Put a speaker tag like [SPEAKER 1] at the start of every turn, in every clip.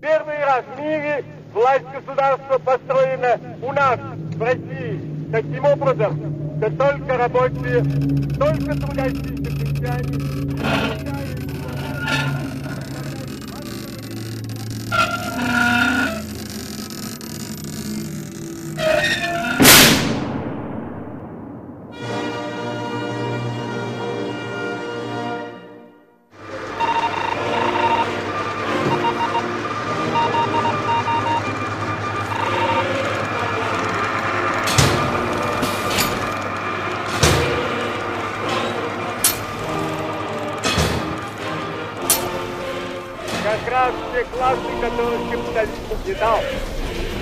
[SPEAKER 1] Первый раз в мире власть государства построена у нас, в России, таким образом, что только рабочие, только трудящиеся крестьяне те классы, которых капитализм угнетал.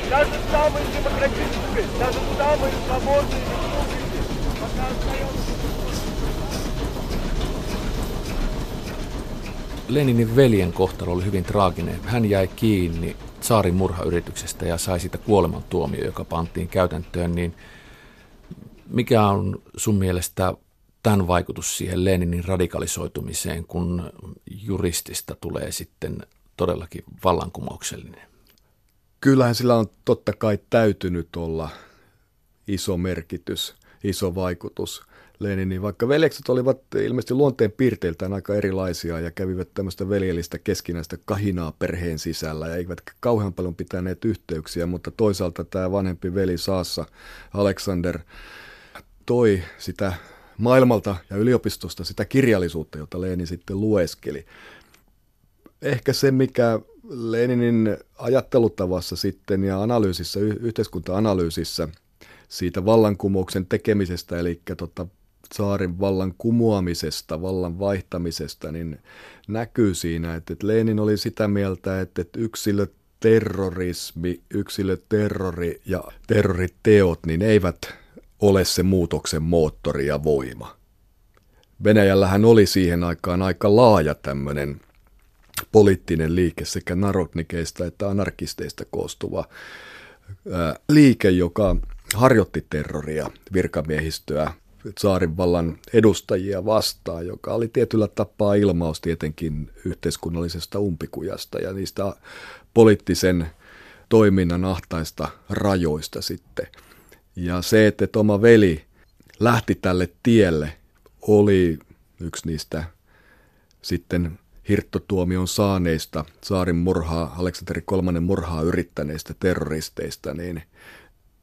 [SPEAKER 1] Даже самые демократические, даже самые свободные республики пока остается
[SPEAKER 2] Leninin veljen kohtalo oli hyvin traaginen. Hän jäi kiinni saarin murhayrityksestä ja sai siitä kuolemantuomio, joka pantiin käytäntöön. Niin mikä on sun mielestä tämän vaikutus siihen Leninin radikalisoitumiseen, kun juristista tulee sitten todellakin vallankumouksellinen?
[SPEAKER 3] Kyllähän sillä on totta kai täytynyt olla iso merkitys, iso vaikutus Leninin, vaikka veljekset olivat ilmeisesti luonteen piirteiltään aika erilaisia ja kävivät tämmöistä veljellistä keskinäistä kahinaa perheen sisällä ja eivät kauhean paljon pitäneet yhteyksiä, mutta toisaalta tämä vanhempi veli Saassa, Alexander, toi sitä maailmalta ja yliopistosta sitä kirjallisuutta, jota Lenin sitten lueskeli. Ehkä se, mikä Leninin ajattelutavassa sitten ja analyysissä, yhteiskunta-analyysissä siitä vallankumouksen tekemisestä, eli tota, saarin vallan kumoamisesta, vallan vaihtamisesta, niin näkyy siinä, että Lenin oli sitä mieltä, että yksilöterrorismi, yksilöterrori ja terroriteot, niin eivät ole se muutoksen moottori ja voima. Venäjällähän oli siihen aikaan aika laaja tämmöinen poliittinen liike sekä narodnikeista että anarkisteista koostuva liike, joka harjoitti terroria virkamiehistöä saarinvallan edustajia vastaan, joka oli tietyllä tapaa ilmaus tietenkin yhteiskunnallisesta umpikujasta ja niistä poliittisen toiminnan ahtaista rajoista sitten – ja se, että oma veli lähti tälle tielle, oli yksi niistä sitten hirttotuomion saaneista saarin murhaa, Aleksanteri kolmannen murhaa yrittäneistä terroristeista, niin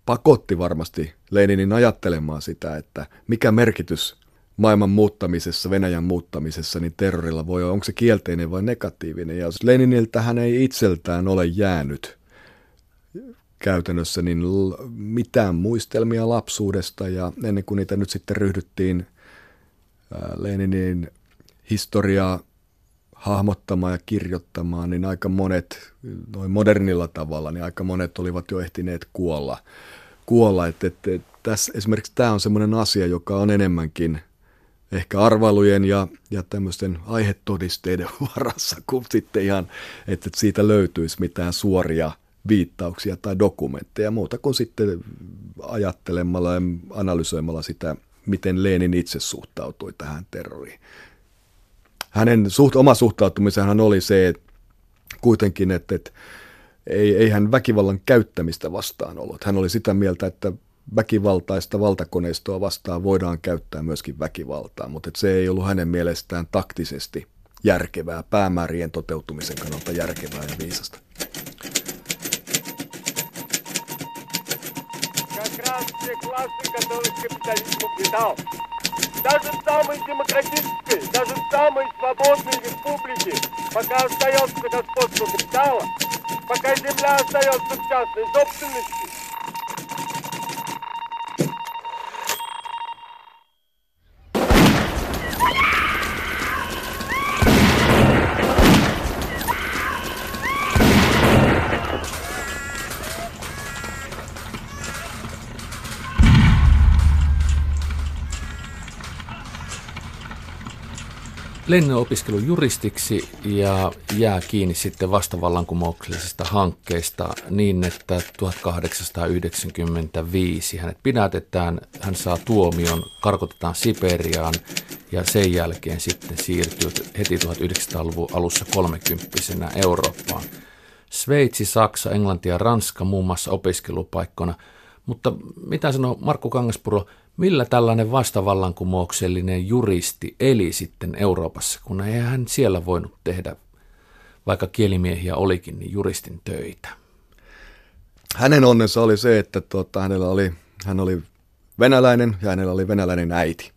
[SPEAKER 3] pakotti varmasti Leninin ajattelemaan sitä, että mikä merkitys maailman muuttamisessa, Venäjän muuttamisessa, niin terrorilla voi olla, onko se kielteinen vai negatiivinen. Ja Leniniltä hän ei itseltään ole jäänyt käytännössä niin mitään muistelmia lapsuudesta ja ennen kuin niitä nyt sitten ryhdyttiin Leninin historiaa hahmottamaan ja kirjoittamaan, niin aika monet, noin modernilla tavalla, niin aika monet olivat jo ehtineet kuolla. kuolla. Et, et, et, tässä, esimerkiksi tämä on semmoinen asia, joka on enemmänkin ehkä arvailujen ja, ja tämmöisten aihetodisteiden varassa, kuin sitten ihan, että siitä löytyisi mitään suoria – viittauksia tai dokumentteja muuta kuin sitten ajattelemalla ja analysoimalla sitä, miten Lenin itse suhtautui tähän terroriin Hänen suht, oma suhtautumisenhan oli se, että kuitenkin, että, että ei, ei hän väkivallan käyttämistä vastaan ollut. Hän oli sitä mieltä, että väkivaltaista valtakoneistoa vastaan voidaan käyttää myöskin väkivaltaa, mutta että se ei ollut hänen mielestään taktisesti järkevää, päämäärien toteutumisen kannalta järkevää ja viisasta.
[SPEAKER 1] раз все классы, которых капитализм угнетал. Даже в самой демократической, даже в самой свободной республике, пока остается господство капитала, пока земля остается в частной собственности,
[SPEAKER 2] Lenin on opiskellut juristiksi ja jää kiinni sitten vastavallankumouksellisista hankkeista niin, että 1895 hänet pidätetään, hän saa tuomion, karkotetaan Siperiaan ja sen jälkeen sitten siirtyy heti 1900-luvun alussa 30 Eurooppaan. Sveitsi, Saksa, Englanti ja Ranska muun muassa opiskelupaikkoina. Mutta mitä sanoo Markku Kangaspuro, millä tällainen vastavallankumouksellinen juristi eli sitten Euroopassa, kun ei hän siellä voinut tehdä, vaikka kielimiehiä olikin, niin juristin töitä?
[SPEAKER 3] Hänen onnensa oli se, että tuota, hänellä oli, hän oli venäläinen ja hänellä oli venäläinen äiti,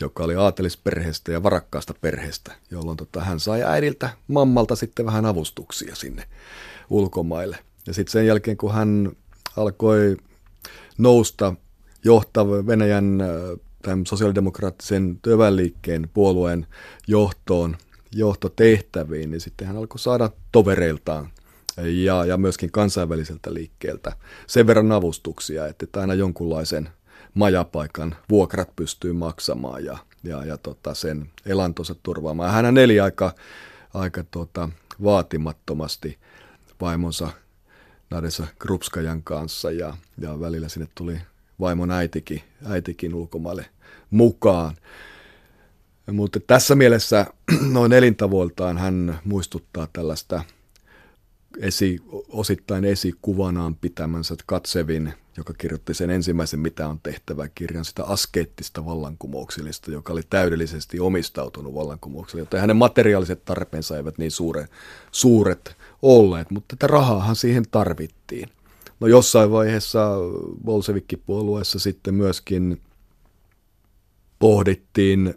[SPEAKER 3] joka oli aatelisperheestä ja varakkaasta perheestä, jolloin tota, hän sai äidiltä, mammalta sitten vähän avustuksia sinne ulkomaille. Ja sitten sen jälkeen, kun hän alkoi nousta johtava Venäjän tämän sosiaalidemokraattisen työväenliikkeen puolueen johtoon, johtotehtäviin, niin sitten hän alkoi saada tovereiltaan ja, ja myöskin kansainväliseltä liikkeeltä sen verran avustuksia, että aina jonkunlaisen majapaikan vuokrat pystyy maksamaan ja, ja, ja tota sen elantonsa turvaamaan. Hän eli aika, aika tota, vaatimattomasti vaimonsa Nadessa Krupskajan kanssa ja, ja välillä sinne tuli vaimon äitikin, äitikin ulkomaille mukaan. Mutta tässä mielessä noin elintavoiltaan hän muistuttaa tällaista esi, osittain esikuvanaan pitämänsä Katsevin, joka kirjoitti sen ensimmäisen Mitä on tehtävä kirjan, sitä askeettista vallankumouksellista, joka oli täydellisesti omistautunut vallankumoukselle, joten hänen materiaaliset tarpeensa eivät niin suure, suuret olleet, mutta tätä rahaahan siihen tarvittiin. No jossain vaiheessa Bolsevikki-puolueessa sitten myöskin pohdittiin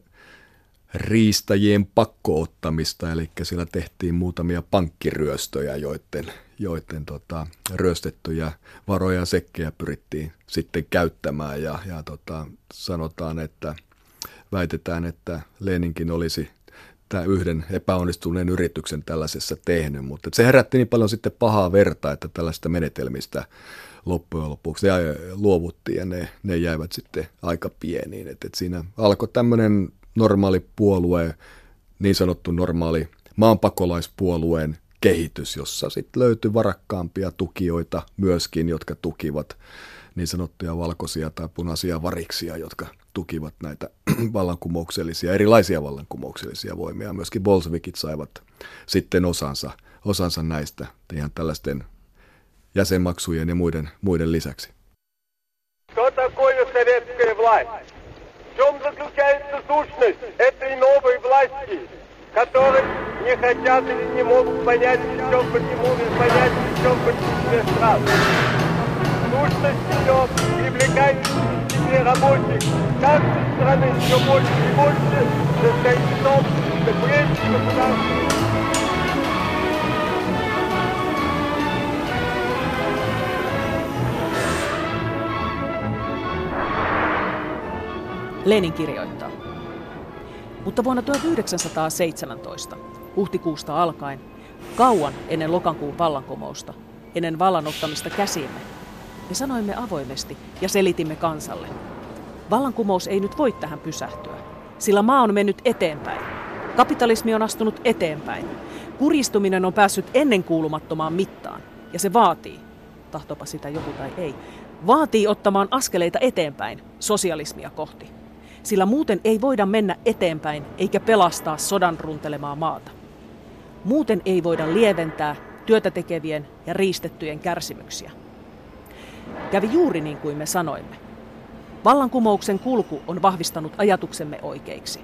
[SPEAKER 3] riistäjien pakkoottamista, eli siellä tehtiin muutamia pankkiryöstöjä, joiden, joiden tota, ryöstettyjä varoja ja sekkejä pyrittiin sitten käyttämään. Ja, ja tota, sanotaan, että väitetään, että Leninkin olisi tämä yhden epäonnistuneen yrityksen tällaisessa tehnyt, mutta se herätti niin paljon sitten pahaa verta, että tällaista menetelmistä loppujen lopuksi ja luovuttiin ja ne, ne jäivät sitten aika pieniin. Et, et siinä alkoi tämmöinen normaali puolue, niin sanottu normaali maanpakolaispuolueen kehitys, jossa sitten löytyi varakkaampia tukijoita myöskin, jotka tukivat niin sanottuja valkoisia tai punaisia variksia, jotka tukivat näitä vallankumouksellisia, erilaisia vallankumouksellisia voimia. Myöskin bolshevikit saivat sitten osansa, osansa näistä ihan tällaisten jäsenmaksujen ja muiden, muiden lisäksi.
[SPEAKER 1] Что такое советская власть? В чем заключается сущность этой новой власти, которой не хотят или не могут понять, причем почему не понять, причем почему стран? Сущность ее привлекает к себе рабочих каждой страны все больше и больше состоит в том, что прежде государственные
[SPEAKER 4] Lenin kirjoittaa. Mutta vuonna 1917, huhtikuusta alkaen, kauan ennen lokakuun vallankumousta, ennen vallanottamista käsimme, me sanoimme avoimesti ja selitimme kansalle. Vallankumous ei nyt voi tähän pysähtyä, sillä maa on mennyt eteenpäin. Kapitalismi on astunut eteenpäin. Kurjistuminen on päässyt ennenkuulumattomaan mittaan, ja se vaatii, tahtopa sitä joku tai ei, vaatii ottamaan askeleita eteenpäin sosialismia kohti sillä muuten ei voida mennä eteenpäin eikä pelastaa sodan runtelemaa maata. Muuten ei voida lieventää työtä tekevien ja riistettyjen kärsimyksiä. Kävi juuri niin kuin me sanoimme. Vallankumouksen kulku on vahvistanut ajatuksemme oikeiksi.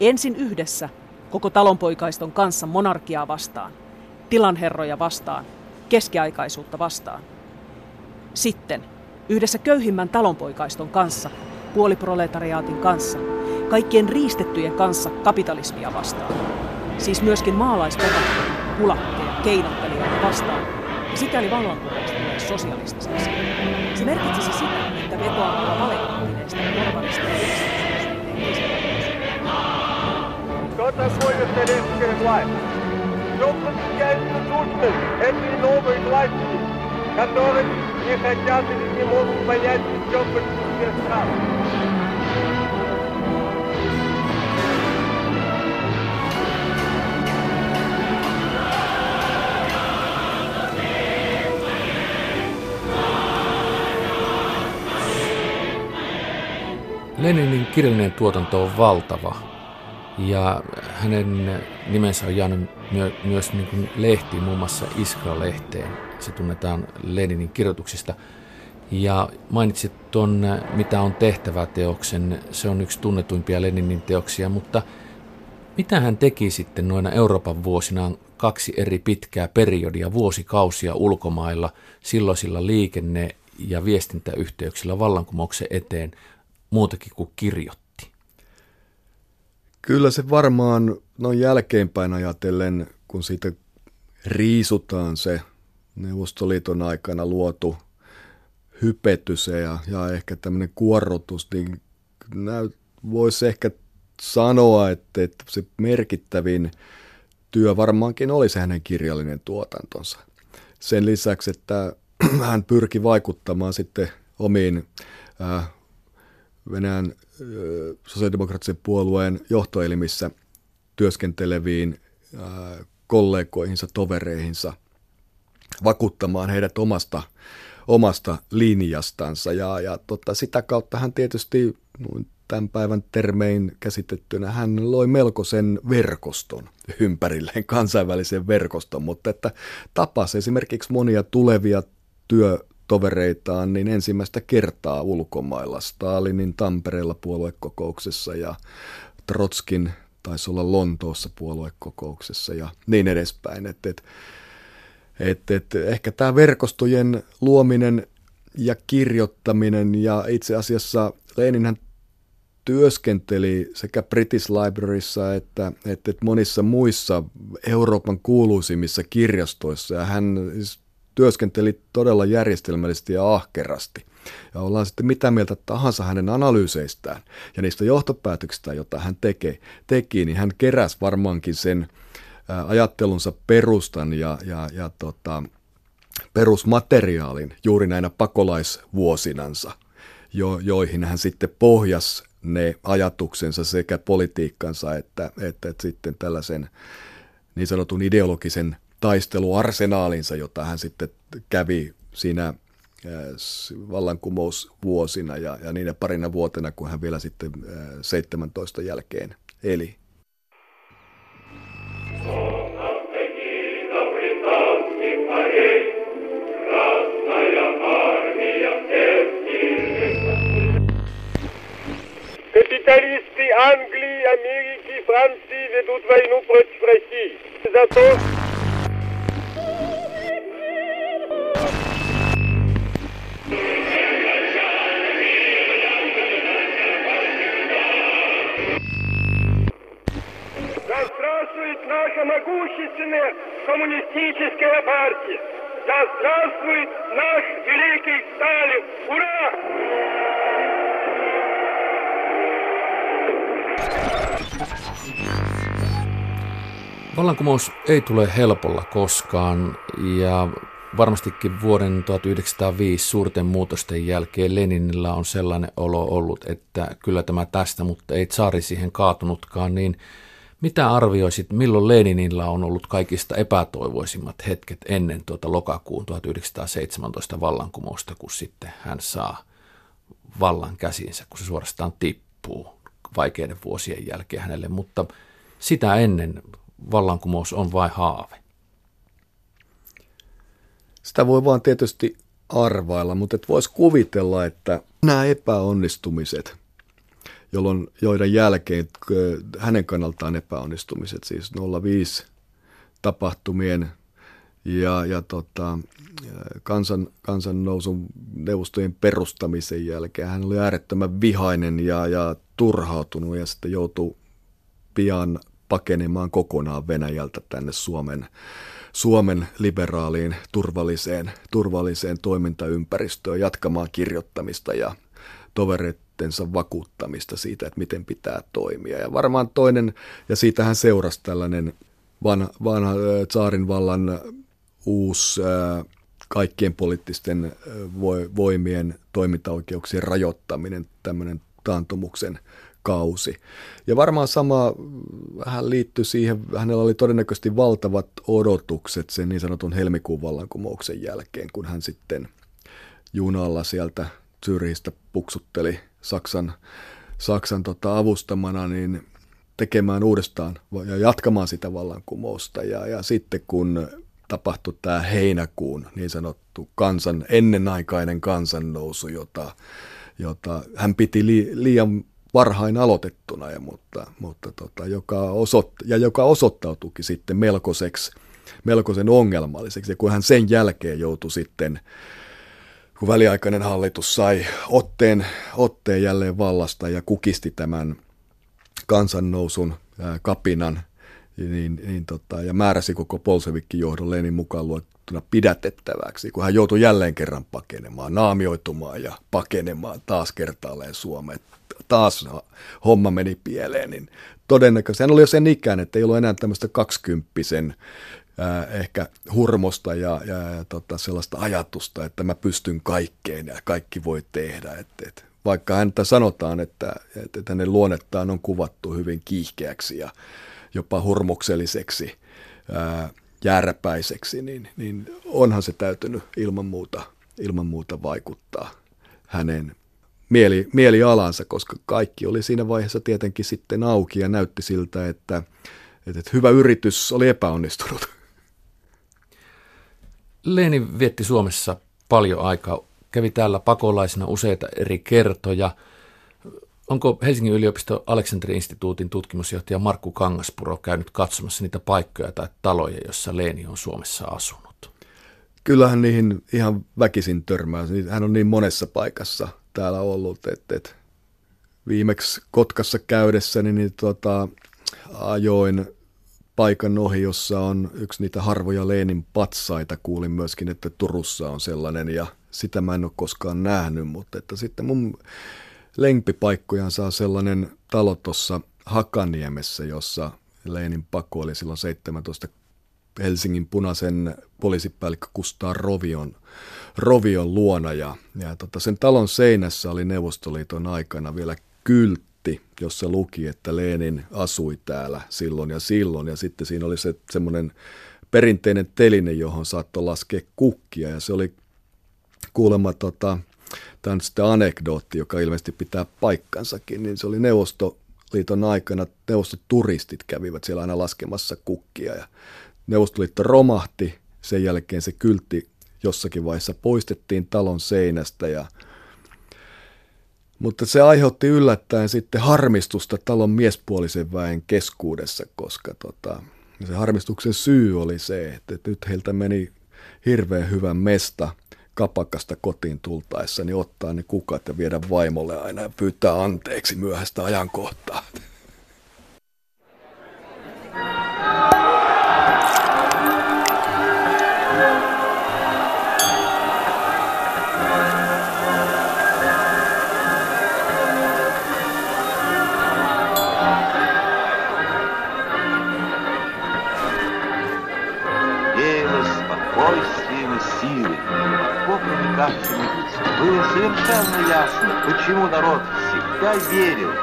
[SPEAKER 4] Ensin yhdessä koko talonpoikaiston kanssa monarkiaa vastaan, tilanherroja vastaan, keskiaikaisuutta vastaan. Sitten yhdessä köyhimmän talonpoikaiston kanssa puoliproletariaatin kanssa, kaikkien riistettyjen kanssa kapitalismia vastaan. Siis myöskin maalaispopattuja, kulakkeja, keinottelijoita vastaan, ja sikäli vallankumous tulee sosialistiseksi. Se merkitsisi sitä, että vetoamalla valekoppineista porvarista
[SPEAKER 1] Что такое советская власть? Чем заключается сущность этой новой власти, которой не хотят или не могут понять в чем большинстве стран?
[SPEAKER 2] Leninin kirjallinen tuotanto on valtava. Ja hänen nimensä on jäänyt myö, myös niin kuin lehtiin, muun muassa Iskra-lehteen. Se tunnetaan Leninin kirjoituksista. Ja mainitsit tuon Mitä on tehtävä teoksen. Se on yksi tunnetuimpia Leninin teoksia, mutta mitä hän teki sitten noina Euroopan vuosina kaksi eri pitkää periodia, vuosikausia ulkomailla, silloisilla liikenne- ja viestintäyhteyksillä vallankumouksen eteen muutakin kuin kirjoitti?
[SPEAKER 3] Kyllä se varmaan noin jälkeenpäin ajatellen, kun siitä riisutaan se Neuvostoliiton aikana luotu hypetys ja, ja ehkä tämmöinen kuorrotus, niin voisi ehkä sanoa, että, että se merkittävin työ varmaankin oli se hänen kirjallinen tuotantonsa. Sen lisäksi, että hän pyrki vaikuttamaan sitten omiin äh, Venäjän sosiaalidemokraattisen puolueen johtoelimissä työskenteleviin kollegoihinsa, tovereihinsa, vakuuttamaan heidät omasta, omasta linjastansa. Ja, ja tota, sitä kautta hän tietysti tämän päivän termein käsitettynä, hän loi melkoisen verkoston ympärilleen, kansainvälisen verkoston, mutta että tapasi esimerkiksi monia tulevia työtovereitaan niin ensimmäistä kertaa ulkomailla, Stalinin Tampereella puoluekokouksessa ja Trotskin taisi olla Lontoossa puoluekokouksessa ja niin edespäin. Et, et, et, et, ehkä tämä verkostojen luominen ja kirjoittaminen ja itse asiassa Leninhän työskenteli sekä British Libraryssa että, että, että monissa muissa Euroopan kuuluisimmissa kirjastoissa ja hän siis työskenteli todella järjestelmällisesti ja ahkerasti. Ja ollaan sitten mitä mieltä tahansa hänen analyyseistään ja niistä johtopäätöksistä, joita hän teke, teki, niin hän keräsi varmaankin sen ajattelunsa perustan ja, ja, ja tota, perusmateriaalin juuri näinä pakolaisvuosinansa, jo, joihin hän sitten pohjas ne ajatuksensa sekä politiikkansa että, että, että sitten tällaisen niin sanotun ideologisen taisteluarsenaalinsa, jota hän sitten kävi siinä vallankumousvuosina ja, ja niinä parina vuotena, kun hän vielä sitten 17 jälkeen eli.
[SPEAKER 1] Капиталисты Англии, Америки, Франции ведут войну против России. За
[SPEAKER 2] Vallankumous ei tule helpolla koskaan ja varmastikin vuoden 1905 suurten muutosten jälkeen Leninillä on sellainen olo ollut, että kyllä tämä tästä, mutta ei saari siihen kaatunutkaan, niin mitä arvioisit, milloin Leninillä on ollut kaikista epätoivoisimmat hetket ennen tuota lokakuun 1917 vallankumousta, kun sitten hän saa vallan käsinsä, kun se suorastaan tippuu vaikeiden vuosien jälkeen hänelle, mutta sitä ennen vallankumous on vain haave?
[SPEAKER 3] Sitä voi vaan tietysti arvailla, mutta et voisi kuvitella, että nämä epäonnistumiset, jolloin, joiden jälkeen hänen kannaltaan epäonnistumiset, siis 05 tapahtumien ja, ja tota, kansan, kansan nousun neuvostojen perustamisen jälkeen hän oli äärettömän vihainen ja, ja turhautunut ja sitten joutui pian pakenemaan kokonaan Venäjältä tänne Suomen, Suomen liberaaliin turvalliseen, turvalliseen toimintaympäristöön jatkamaan kirjoittamista ja tovereittensa vakuuttamista siitä, että miten pitää toimia. Ja varmaan toinen, ja siitähän seurasi tällainen vanha, vanha tsaarin vallan uusi kaikkien poliittisten voimien toimintaoikeuksien rajoittaminen, tämmöinen taantumuksen kausi. Ja varmaan sama vähän liittyy siihen, hänellä oli todennäköisesti valtavat odotukset sen niin sanotun helmikuun vallankumouksen jälkeen, kun hän sitten junalla sieltä Zyrihistä puksutteli Saksan, Saksan tota avustamana, niin tekemään uudestaan ja jatkamaan sitä vallankumousta. Ja, ja sitten kun tapahtui tämä heinäkuun niin sanottu kansan, ennenaikainen kansannousu, jota, jota hän piti li, liian varhain aloitettuna, ja, mutta, mutta tota, joka osoitt, ja joka osoittautuikin sitten melkoiseksi, melkoisen ongelmalliseksi. Ja kun hän sen jälkeen joutui sitten, kun väliaikainen hallitus sai otteen, otteen jälleen vallasta ja kukisti tämän kansannousun ää, kapinan, niin, niin tota, ja määräsi koko Polsevikin johdon Lenin mukaan luettuna pidätettäväksi, kun hän joutui jälleen kerran pakenemaan, naamioitumaan ja pakenemaan taas kertaalleen Suomeen. Taas homma meni pieleen, niin todennäköisesti hän oli jo sen ikään, että ei ollut enää tämmöistä kaksikymppisen äh, ehkä hurmosta ja, ja, ja tota, sellaista ajatusta, että mä pystyn kaikkeen ja kaikki voi tehdä. Et, et, vaikka häntä sanotaan, että, että hänen luonnettaan on kuvattu hyvin kiihkeäksi ja jopa hurmokselliseksi, ää, jääräpäiseksi, niin, niin onhan se täytynyt ilman muuta, ilman muuta vaikuttaa hänen mieli, mielialansa, koska kaikki oli siinä vaiheessa tietenkin sitten auki ja näytti siltä, että, että, hyvä yritys oli epäonnistunut.
[SPEAKER 2] Leeni vietti Suomessa paljon aikaa, kävi täällä pakolaisena useita eri kertoja – Onko Helsingin yliopiston Aleksanteri-instituutin tutkimusjohtaja Markku Kangaspuro käynyt katsomassa niitä paikkoja tai taloja, joissa Leeni on Suomessa asunut?
[SPEAKER 3] Kyllähän niihin ihan väkisin törmää. Hän on niin monessa paikassa täällä ollut, että, että viimeksi Kotkassa käydessäni niin tota, ajoin paikan ohi, jossa on yksi niitä harvoja Leenin patsaita. Kuulin myöskin, että Turussa on sellainen ja sitä mä en ole koskaan nähnyt, mutta että sitten mun lempipaikkojaan saa sellainen talo tuossa Hakaniemessä, jossa Leinin pako oli silloin 17 Helsingin punaisen poliisipäällikkö Kustaa Rovion, Rovion luona. Ja, ja tota, sen talon seinässä oli Neuvostoliiton aikana vielä kyltti, jossa luki, että Lenin asui täällä silloin ja silloin. Ja sitten siinä oli se semmoinen perinteinen teline, johon saattoi laskea kukkia. Ja se oli kuulemma tota, tämä on anekdootti, joka ilmeisesti pitää paikkansakin, niin se oli Neuvostoliiton aikana, neuvostoturistit kävivät siellä aina laskemassa kukkia ja Neuvostoliitto romahti, sen jälkeen se kyltti jossakin vaiheessa poistettiin talon seinästä ja mutta se aiheutti yllättäen sitten harmistusta talon miespuolisen väen keskuudessa, koska tota, se harmistuksen syy oli se, että nyt heiltä meni hirveän hyvä mesta – kapakasta kotiin tultaessa, niin ottaa ne kukat ja viedä vaimolle aina ja pyytää anteeksi myöhäistä ajankohtaa.
[SPEAKER 5] Верил